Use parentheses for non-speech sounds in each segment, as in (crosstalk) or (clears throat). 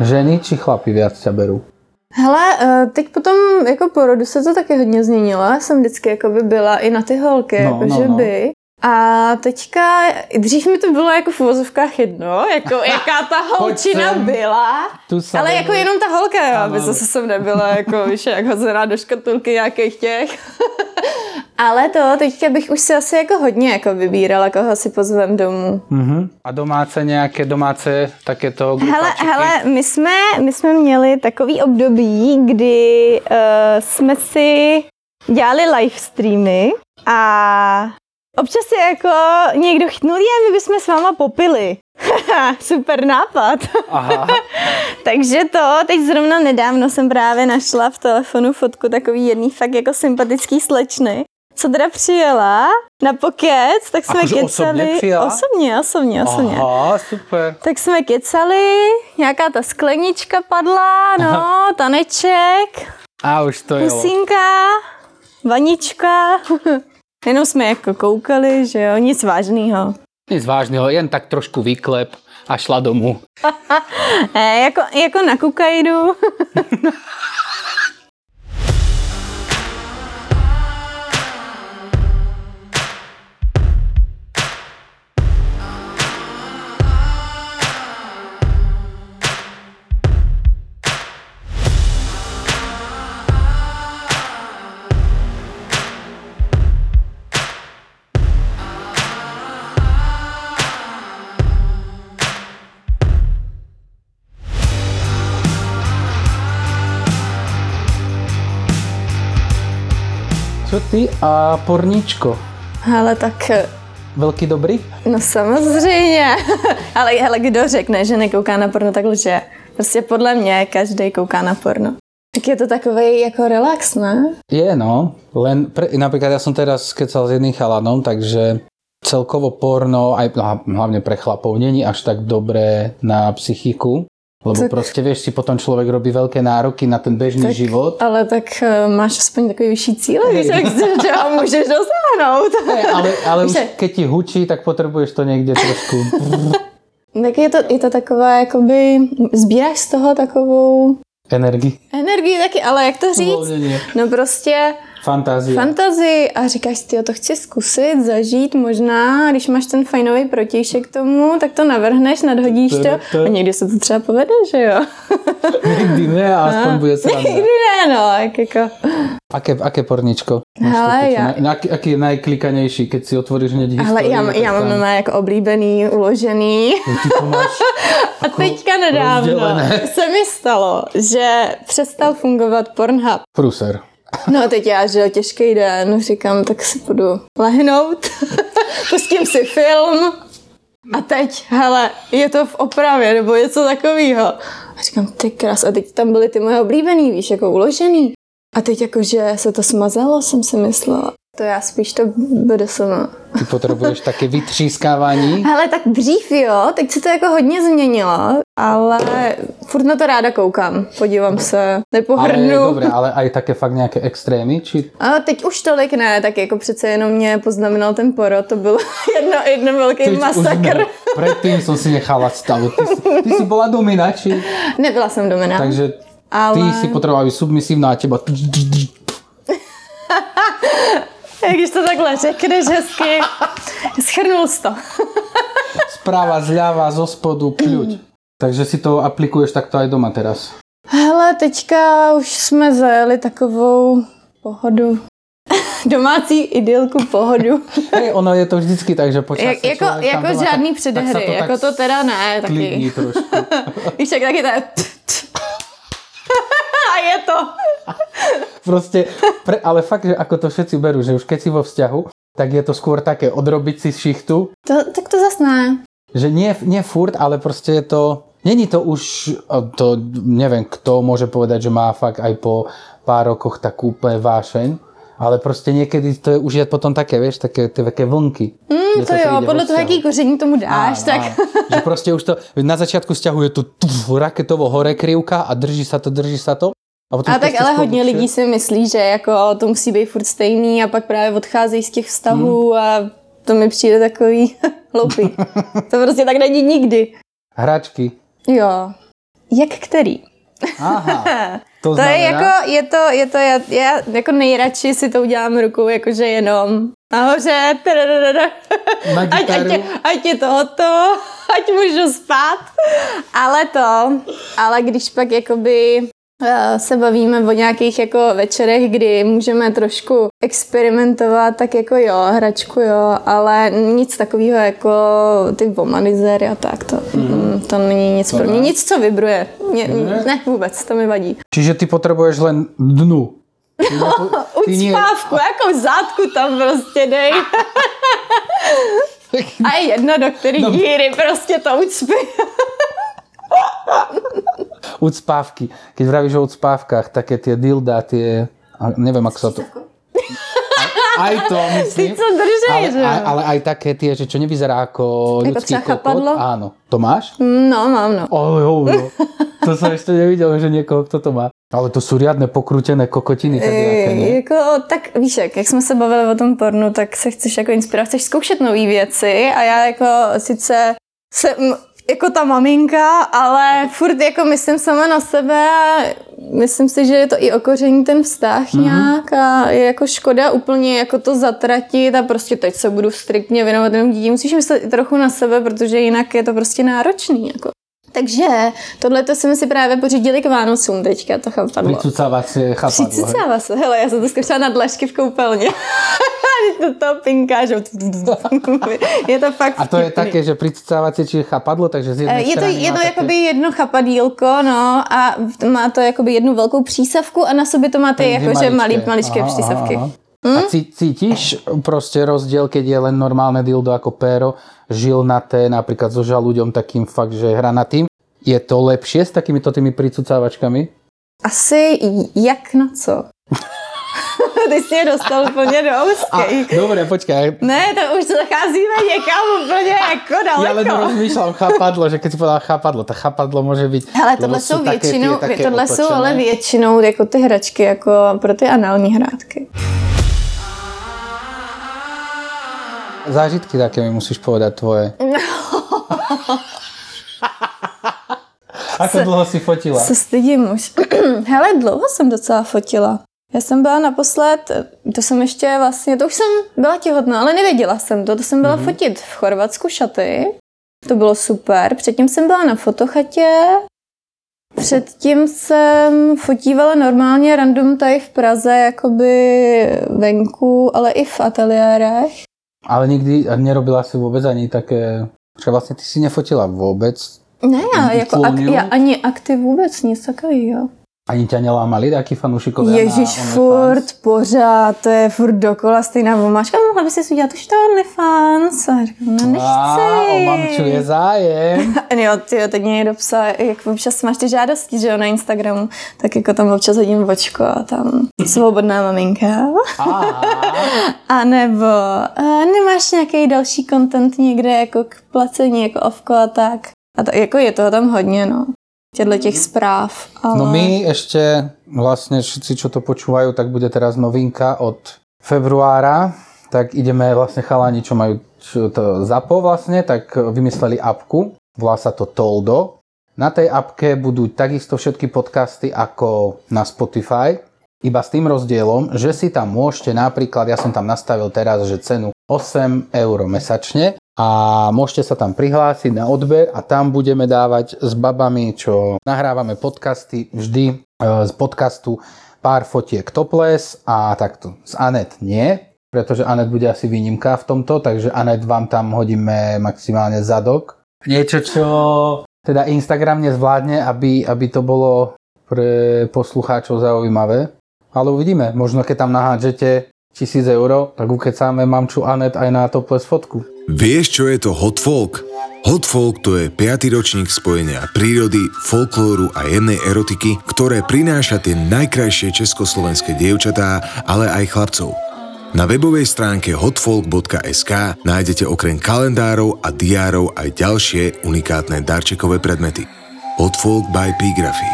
Ženy či chlapi viac ťa berú? Hele, eh, teď potom jako porodu se to taky hodně změnilo. Já jsem vždycky jako by byla i na ty holky, No, jako no, že no. by. A teďka, dřív mi to bylo jako v uvozovkách jedno, jako (laughs) jaká ta holčina sem. byla. Ale jako jenom ta holka, jo, aby zase jsem nebyla jako, (laughs) víš, jak hozená do škatulky nějakých těch. (laughs) Ale to, teďka bych už si asi jako hodně jako vybírala, koho si pozvem domů. Uh-huh. A domáce nějaké domáce takéto Hele, grupačiky? hele, my jsme, my jsme měli takový období, kdy uh, jsme si dělali live streamy a občas je jako někdo chytnul, je, my bychom s váma popili. (laughs) Super nápad. Aha. (laughs) Takže to, teď zrovna nedávno jsem právě našla v telefonu fotku takový jedný fakt jako sympatický slečny, co teda přijela na pokec, tak jsme Akože osobně kecali. přijela? Osobně, osobně, osobně. Aha, super. Tak jsme kecali, nějaká ta sklenička padla, no, taneček, A už to jelo. pusinka, vanička. (laughs) Jenom jsme jako koukali, že jo, nic vážného. Nic vážného, jen tak trošku výklep a šla domů. (laughs) E, jako, jako na kukajdu. (laughs) Co ty a porničko? Ale tak, eh, Velký dobrý? no samozřejmě. (laughs) Ale hele, kdo řekne, že nekouká na porno, tak lže. Prostě podle mě každý kouká na porno. Tak je to takový jako relax, ne? Je, no. Len, pre, napríklad ja som teraz kecal s jedným chalanom, takže celkovo porno, aj hla- hlavne pre chlapov, není až tak dobré na psychiku. Lebo Tak- proste, vieš, si potom človek robí veľké nároky na ten bežný Tak- život. Ale tak eh, máš aspoň takový vyšší cíle, víš, jak ho můžeš dosáhnout. Hej, ale, ale (laughs) už Víš, keď ti hučí, tak potrebuješ to niekde trošku... (laughs) Tak je to, je to taková, jakoby, sbíráš z toho takovou Energii. energii taky, ale jak to říct? Uvoľnenie. No prostě Fantázia. fantazii a říkáš si, jo, to chci zkusit, zažít možná, když máš ten fajnový protějšek k tomu, tak to navrhneš, nadhodíš to a někdy se to třeba povede, že jo? (laughs) Nikdy ne, a aspoň bude sranda. Nikdy ne, no, jak jako... Aké, aké porničko? Hele, ja- Na, na, aký je najklikanejší, keď si otvoríš hneď históriu? Ale já, já mám normálně jako oblíbený, uložený. Ty to máš (laughs) A teďka nedávno rozdělené. se mi stalo, že přestal fungovat Pornhub. pruser. No teď já, jo, těžký den, říkám, tak si půjdu lehnout, (laughs) pustím si film a teď, hele, je to v opravě nebo něco takového. A říkám, ty krás, a teď tam byly ty moje oblíbený, víš, jako uložený. A teď jakože se to smazalo, jsem si myslela. To já spíš to bude sama. Ty potrebuješ také vytřískávání. (laughs) Hele, tak dřív jo, teď se to jako hodně změnilo, ale furt na to ráda koukám, podívám se, Ale nepohrnu. dobre, ale aj také fakt nejaké extrémy? Či... A teď už tolik ne, tak jako přece jenom mě poznamenal ten porod, to byl (laughs) jedno, jedno velký Teď masakr. ne. Predtým som si nechala stavu. Ty, si- ty si bola domina, či? Nebyla jsem domina. Takže ty ale... si potrebovala byť submisívna a teba... (laughs) Když to takhle řekneš hezky, schrnul jsi to. (laughs) Správa, zľava, zo spodu, pľuť. (clears throat) Takže si to aplikuješ takto aj doma teraz. Hele, teďka už jsme zajeli takovou pohodu. (laughs) Domácí idylku pohodu. Hej, ono je to vždycky tak, že počas Jak, jako jako doma, žádný tak- předehry, tak to jako tak to teda ne, klidní taky. trošku. Víš, jak taky to je... A je to. Proste, pre, ale fakt, že ako to všetci berú, že už keď si vo vzťahu, tak je to skôr také odrobiť si šichtu, to. Tak to zas ne. že nie, nie furt, ale proste je to, není to už, to neviem, kto môže povedať, že má fakt aj po pár rokoch takú úplne vášeň, ale proste niekedy to je, už je potom také, vieš, také, tie také vlnky. Mm, to jo, podle toho, jaký koření tomu dáš, Áno, tak... áno. Že proste už to, na začiatku vzťahu je to tuf, raketovo hore krivka a drží sa to, drží sa to. A, potom A tak ste ale hodně lidí si myslí, že jako to musí být furt stejný a pak právě odcházejí z těch vztahů a to mi přijde takový (laughs) hloupý. To prostě tak není nikdy. Hračky. Jo. Jak který? Aha. (laughs) To, To je jako, je to, je to, já, já jako nejradši si to udělám rukou, jakože jenom nahoře. Na ať, ať, je, ať je to hotovo, ať můžu spát. Ale to, ale když pak jakoby se bavíme o nějakých jako večerech, kdy můžeme trošku experimentovat, tak jako jo, hračku jo, ale nic takového jako ty womanizery a tak, to, mm. to není nic To pro mě, ne? nic, co vibruje. Mě, Ne? ne, vůbec, to mi vadí. Čiže ty potrebuješ len dnu. Ty, nepo, (laughs) Ucpávku, jako zátku tam prostě dej. (laughs) A je jedno, do který No. díry prostě to ucpí. (laughs) Ucpávky. Keď vravíš o ucpávkach, také tie dilda, tie... a Neviem, ako sa to... Aj to, myslím. Ty co držej, ale, aj, ale aj také tie, že čo nevyzerá ako ľudský kokot. chapadlo? Áno. To máš? No, mám, no. Oj, oj, oj. To som ešte nevidel, že niekoho, kto to má. Ale to sú riadne pokrútené kokotiny. Tak nejaké, E, nie? jako, tak víš jak, jak jsme se bavili o tom pornu, tak se chceš jako inspirovat, chceš zkoušet nové věci a já jako sice jsem jako ta maminka, ale furt jako myslím sama na sebe a myslím si, že je to i okoření ten vztah mm-hmm. nějak a je jako škoda úplně jako to zatratit a prostě teď se budu striktně věnovat jenom dítě. Musíš myslet i trochu na sebe, protože jinak je to prostě náročný. Jako. Takže tohle to jsme si právě pořídili k Vánocům teďka, to chápadlo. Pricucávacie chapadlo. hej. Přicicává se. Hele, já jsem to zkoušela na dlažky v koupelně. (laughs) to, to pinká, že... (laughs) je to fakt A to je také, že pricucávacie, čiže chapadlo, takže z Eh, jednej Je to, je to také... jakoby jedno chapadílko, no, a má to jakoby jednu velkou přísavku a na sobě to má ty Dvě jakože malý, maličké. maličké Aha, přísavky. aha, aha. A cí- cítiš proste rozdiel, keď je len normálne dildo ako péro, žilnaté, napríklad so žalúďom takým fakt, že hranatým. Je to lepšie s takýmito tými pricucávačkami? Asi jak na co? (laughs) Ty jsi mě dostal úplně do úzkej. dobre, počkaj. Ne, to už zacházíme někam úplně jako daleko. Ja len rozmýšľam chápadlo, že keď si povedal chápadlo, tak chápadlo môže byť... Hele, lebo tohle sú jsou také většinou, také tohle jsou otočené. ale většinou jako ty hračky, jako pro ty anální hrátky. Zážitky také mi musíš povedať tvoje. Ako dlho si fotila? Se stydím už. (clears throat) Hele, dlouho jsem docela fotila. Já jsem byla naposled, to jsem ještě vlastně, to už jsem byla těhotná, ale nevěděla jsem to, to jsem byla mm-hmm. fotit v Chorvatsku šaty. To bylo super. Předtím jsem byla na fotochatě, předtím jsem fotívala normálně random tady v Praze, jakoby venku, ale i v ateliérech. Ale nikdy nerobila si vôbec ani také... Že vlastne ty si nefotila vôbec? Ne, já, jako ak, já ani akty vůbec nic takového. Ani ťa nelámali takí fanúšikovia Ježíš, furt, pořád, to je furt dokola stejná vomáčka. Mohla by si udělat už to OnlyFans. A říkám, no nechci. Mamču je zájem. (laughs) Jo, ty teď mě někdo psal, jak občas máš ty žádosti, že jo, na Instagramu, tak jako tam občas hodím vočko a tam svobodná maminka. A (laughs) nebo nemáš nějaký další content někde jako k placení, jako ovko a tak. A to, jako je toho tam hodně, no. Těchto těch zpráv. Ale... No my ešte, vlastne všetci, čo to počúvajú, tak bude teraz novinka od februára, tak ideme vlastne chalani, čo majú čo to ZAPO vlastne, tak vymysleli apku, volá sa to Toldo. Na tej apke budú takisto všetky podcasty ako na Spotify, iba s tým rozdielom, že si tam môžete napríklad, ja som tam nastavil teraz, že cenu 8 eur mesačne a môžete sa tam prihlásiť na odber a tam budeme dávať s babami, čo nahrávame podcasty vždy e, z podcastu pár fotiek topless a takto. Z Anet nie, pretože Anet bude asi výnimka v tomto, takže Anet vám tam hodíme maximálne zadok. Niečo, čo teda Instagram nezvládne, aby, aby to bolo pre poslucháčov zaujímavé. Ale uvidíme, možno keď tam nahádžete tisíc eur, tak ukecáme mamču Anet aj na topless fotku. Vieš, čo je to hot folk? Hot folk to je 5. ročník spojenia prírody, folklóru a jemnej erotiky, ktoré prináša tie najkrajšie československé dievčatá, ale aj chlapcov. Na webovej stránke hotfolk.sk nájdete okrem kalendárov a diárov aj ďalšie unikátne darčekové predmety. Hotfolk by Pigraphy.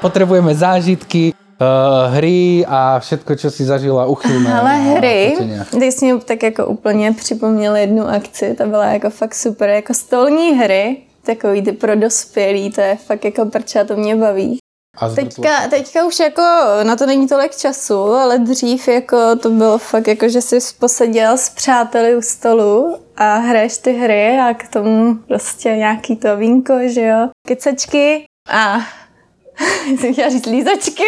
Potrebujeme zážitky, uh, hry a všetko, čo si zažila, uchylné. Ale na hry, ty jsi mi tak jako úplně připomněl jednu akci, ta byla jako fakt super, jako stolní hry, takový ty pro dospělý, to je fakt jako prča, to mě baví. A Teďka, teďka už jako na to není tolik času, ale dřív jako to bylo fakt jako, že jsi poseděl s přáteli u stolu a hraješ ty hry a k tomu prostě nějaký to vínko, že jo, kecečky a (laughs) jsem chtěla říct lízačky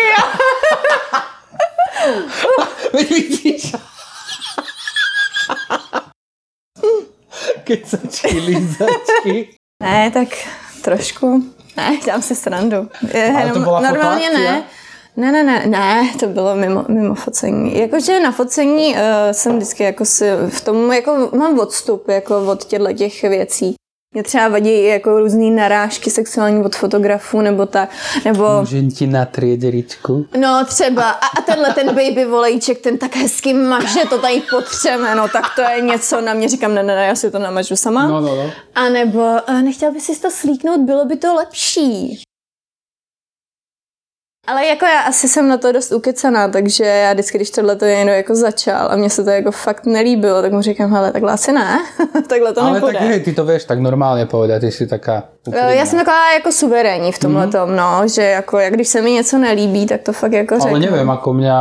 (laughs) vidíš. Kecačky, lízačky. Ne, tak trošku. Ne, dělám si srandu. Je, Ale to byla normálně ne. Ne, ne, ne, ne, to bylo mimo, mimo focení. Jakože na focení uh, jsem vždycky jako si v tom jako mám odstup jako od těchto těch věcí. Mě třeba vadí i jako různý narážky sexuální od fotografů nebo ta, nebo... Můžem ti natried ričku? No třeba. A, a tenhle ten baby volejček, ten tak hezky maže, to tady potřeme, no tak to je něco na mě. Říkám, ne, ne, ne, já si to namažu sama. No, no, no. A nebo uh, nechtěl bys si to slíknout, bylo by to lepší. Ale jako já asi jsem na to dost ukecaná, takže já vždycky, když tohle to někdo jako začal a mně se to jako fakt nelíbilo, tak mu říkám, hele, takhle asi ne, (laughs) takhle to Ale nepůjde. tak hej, ty to vieš tak normálně povedať, ty si taká Eh, Já jsem taková jako suverénní v tomhle tom, no, že jako, jak když se mi něco nelíbí, tak to fakt jako řeknu. Ale neviem, ako mňa,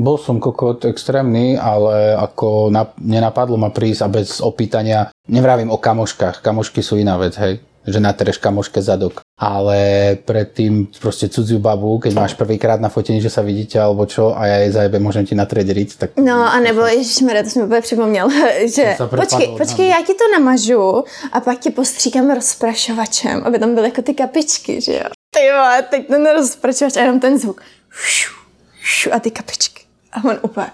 bol som kokot extrémny, ale ako na, nenapadlo ma prísť a bez opýtania, nevravím o kamoškách, kamošky sú iná vec, hej, že natreš kamoške zadok. Ale predtým proste cudziu babu, keď máš prvýkrát na fotení, že sa vidíte alebo čo a ja jej zajebe, môžem ti natrieť ric, tak No a nebo, ježišmarja, to jsem úplně připomněl, (laughs) že počkej, propadlo, počkej, já ti to namažu a pak ti postříkám rozprašovačem, aby tam byly jako ty kapičky, že jo. Ty vole, teď ten rozprašovač a jenom ten zvuk. Šu, šu, a ty kapičky. A on úplně...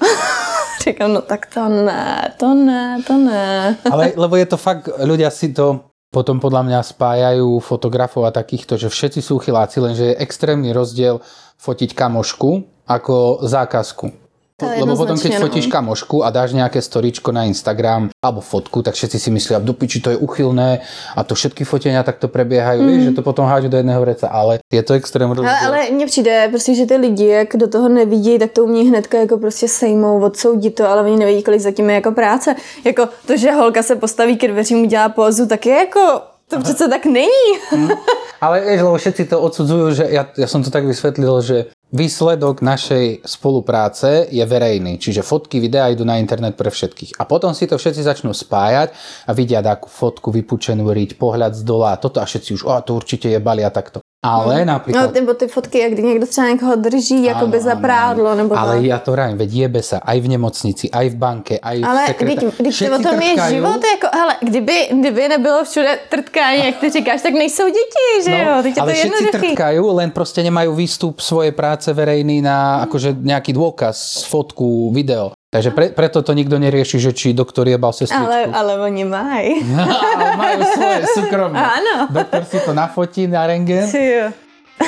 (laughs) Říkám, no tak to ne, to ne, to ne. Ale lebo je to fakt, ľudia si to potom podľa mňa spájajú fotografov a takýchto, že všetci sú chyláci, lenže je extrémny rozdiel fotiť kamošku ako zákazku. To je Lebo potom, keď no. fotíš kamošku a dáš nejaké storičko na Instagram alebo fotku, tak všetci si myslia, do piči, to je uchylné a to všetky fotenia takto prebiehajú, mm. vieš, že to potom hážu do jedného vreca, ale je to extrém rozdiel. Ale, ale mně přijde prostě, že ty lidi, jak do toho nevidí, tak to umí hnedka jako prostě sejmou, odsoudit to, ale oni nevědí, kolik zatím je jako práce. Jako to, že holka se postaví k dveřím, udělá pózu, tak je jako, to přece tak není. (laughs) Ale vieš, lebo všetci to odsudzujú, že ja, ja som to tak vysvetlil, že výsledok našej spolupráce je verejný, čiže fotky, videá idú na internet pre všetkých. A potom si to všetci začnú spájať a vidia takú fotku, vypučenú riť, pohľad z dola toto a všetci už, o, to určite je bali a takto. Ale No, napríklad... nebo ty fotky, jak kdy někdo třeba někoho drží, jako by za prádlo, nebo Ale tak. ja to vravím, veď jebe sa aj v nemocnici, aj v banke, aj v Ale sekretá... když, to o tom je život, jako, hele, kdyby, kdyby nebylo všude trtkání, jak ty říkáš, tak nejsou děti, že jo? Teď je No, ale to všetci jednoduchý. trtkajú, len proste nemajú výstup svojej práce verejný na akože nejaký dôkaz, fotku, video. Takže pre, preto to nikto nerieši, že či doktor jebal sestričku. Ale, ale oni mají. (laughs) ale majú svoje súkromné. Áno. Doktor si to nafotí na rengen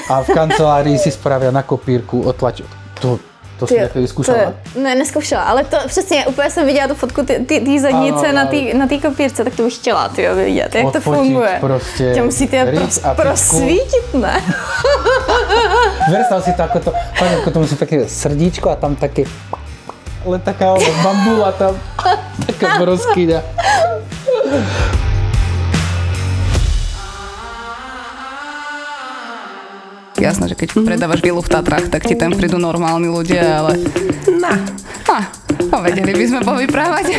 a v kancelárii si spravia na kopírku, otlač. To, to si Ty, vyskúšala? To, ne, neskoušela, ale to přesně, úplně jsem viděla tu fotku ty zadnice Ano, na té na tý kopírce, tak to bych chtěla ty vidět, jak to funguje. prostě Tě musíte pros, prosvítit, ne? (laughs) Predstav si to ako to, fakt ako to musí také srdíčko a tam také len taká ono, bambula tam, taká broskyňa. Jasné, že keď predávaš vilu v Tatrách, tak ti tam prídu normálni ľudia, ale... Na. A, vedeli by sme povyprávať. (laughs)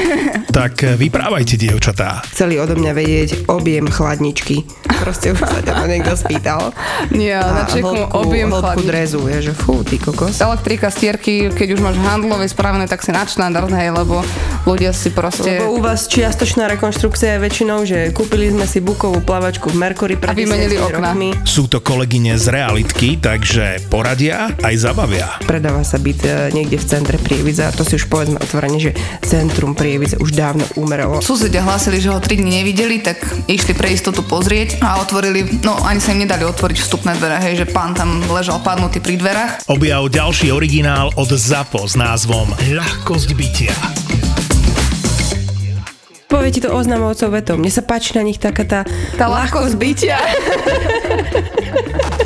Tak eh, vyprávajte, dievčatá. Chceli odo mňa vedieť objem chladničky. Proste už sa ťa to niekto spýtal. Nie, na čeku objem hĺbku chladničky. drezu, je, že fú, ty kokos. Elektrika, stierky, keď už máš handlové spravené, tak si na štandard, hej, lebo ľudia si proste... Lebo u vás čiastočná rekonštrukcia je väčšinou, že kúpili sme si bukovú plavačku v Mercury pred A vymenili 10 okná. rokmi. Sú to kolegyne z realitky, takže poradia aj zabavia. Predáva sa byt e, niekde v centre Prievidze a to si už povedzme otvorene, že centrum Prievidze už dávno umrelo. Susedia hlásili, že ho 3 dní nevideli, tak išli pre istotu pozrieť a otvorili, no ani sa im nedali otvoriť vstupné dvere, hej, že pán tam ležal padnutý pri dverách. Objav ďalší originál od ZAPO s názvom Ľahkosť bytia. Povie ti to oznamovcov vetou. Mne sa páči na nich taká tá, Tá ľahkosť bytia. (laughs) (laughs)